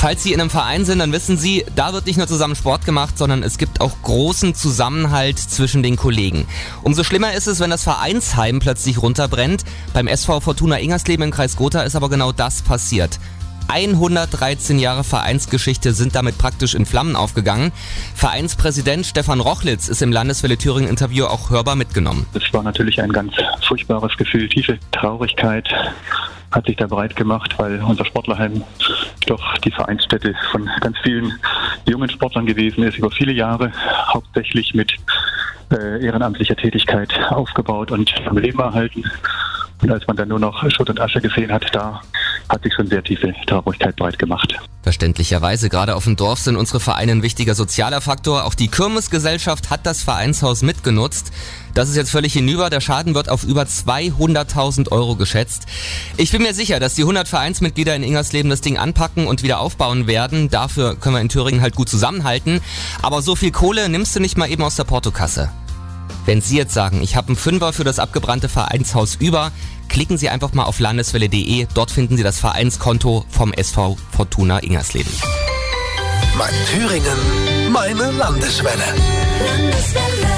Falls Sie in einem Verein sind, dann wissen Sie, da wird nicht nur zusammen Sport gemacht, sondern es gibt auch großen Zusammenhalt zwischen den Kollegen. Umso schlimmer ist es, wenn das Vereinsheim plötzlich runterbrennt. Beim SV Fortuna Ingersleben im Kreis Gotha ist aber genau das passiert. 113 Jahre Vereinsgeschichte sind damit praktisch in Flammen aufgegangen. Vereinspräsident Stefan Rochlitz ist im Landeswelle Thüringen Interview auch hörbar mitgenommen. Es war natürlich ein ganz furchtbares Gefühl, tiefe Traurigkeit hat sich da breit gemacht, weil unser Sportlerheim doch die Vereinsstätte von ganz vielen jungen Sportlern gewesen ist, über viele Jahre, hauptsächlich mit äh, ehrenamtlicher Tätigkeit aufgebaut und am Leben erhalten. Und als man dann nur noch Schutt und Asche gesehen hat, da hat sich schon sehr tiefe Traurigkeit breit gemacht. Verständlicherweise, gerade auf dem Dorf sind unsere Vereine ein wichtiger sozialer Faktor. Auch die Kirmesgesellschaft hat das Vereinshaus mitgenutzt. Das ist jetzt völlig hinüber. Der Schaden wird auf über 200.000 Euro geschätzt. Ich bin mir sicher, dass die 100 Vereinsmitglieder in Ingersleben das Ding anpacken und wieder aufbauen werden. Dafür können wir in Thüringen halt gut zusammenhalten. Aber so viel Kohle nimmst du nicht mal eben aus der Portokasse. Wenn Sie jetzt sagen, ich habe einen Fünfer für das abgebrannte Vereinshaus über, klicken Sie einfach mal auf landeswelle.de. Dort finden Sie das Vereinskonto vom SV Fortuna Ingersleben. Mein Thüringen, meine Landeswelle. Landeswelle.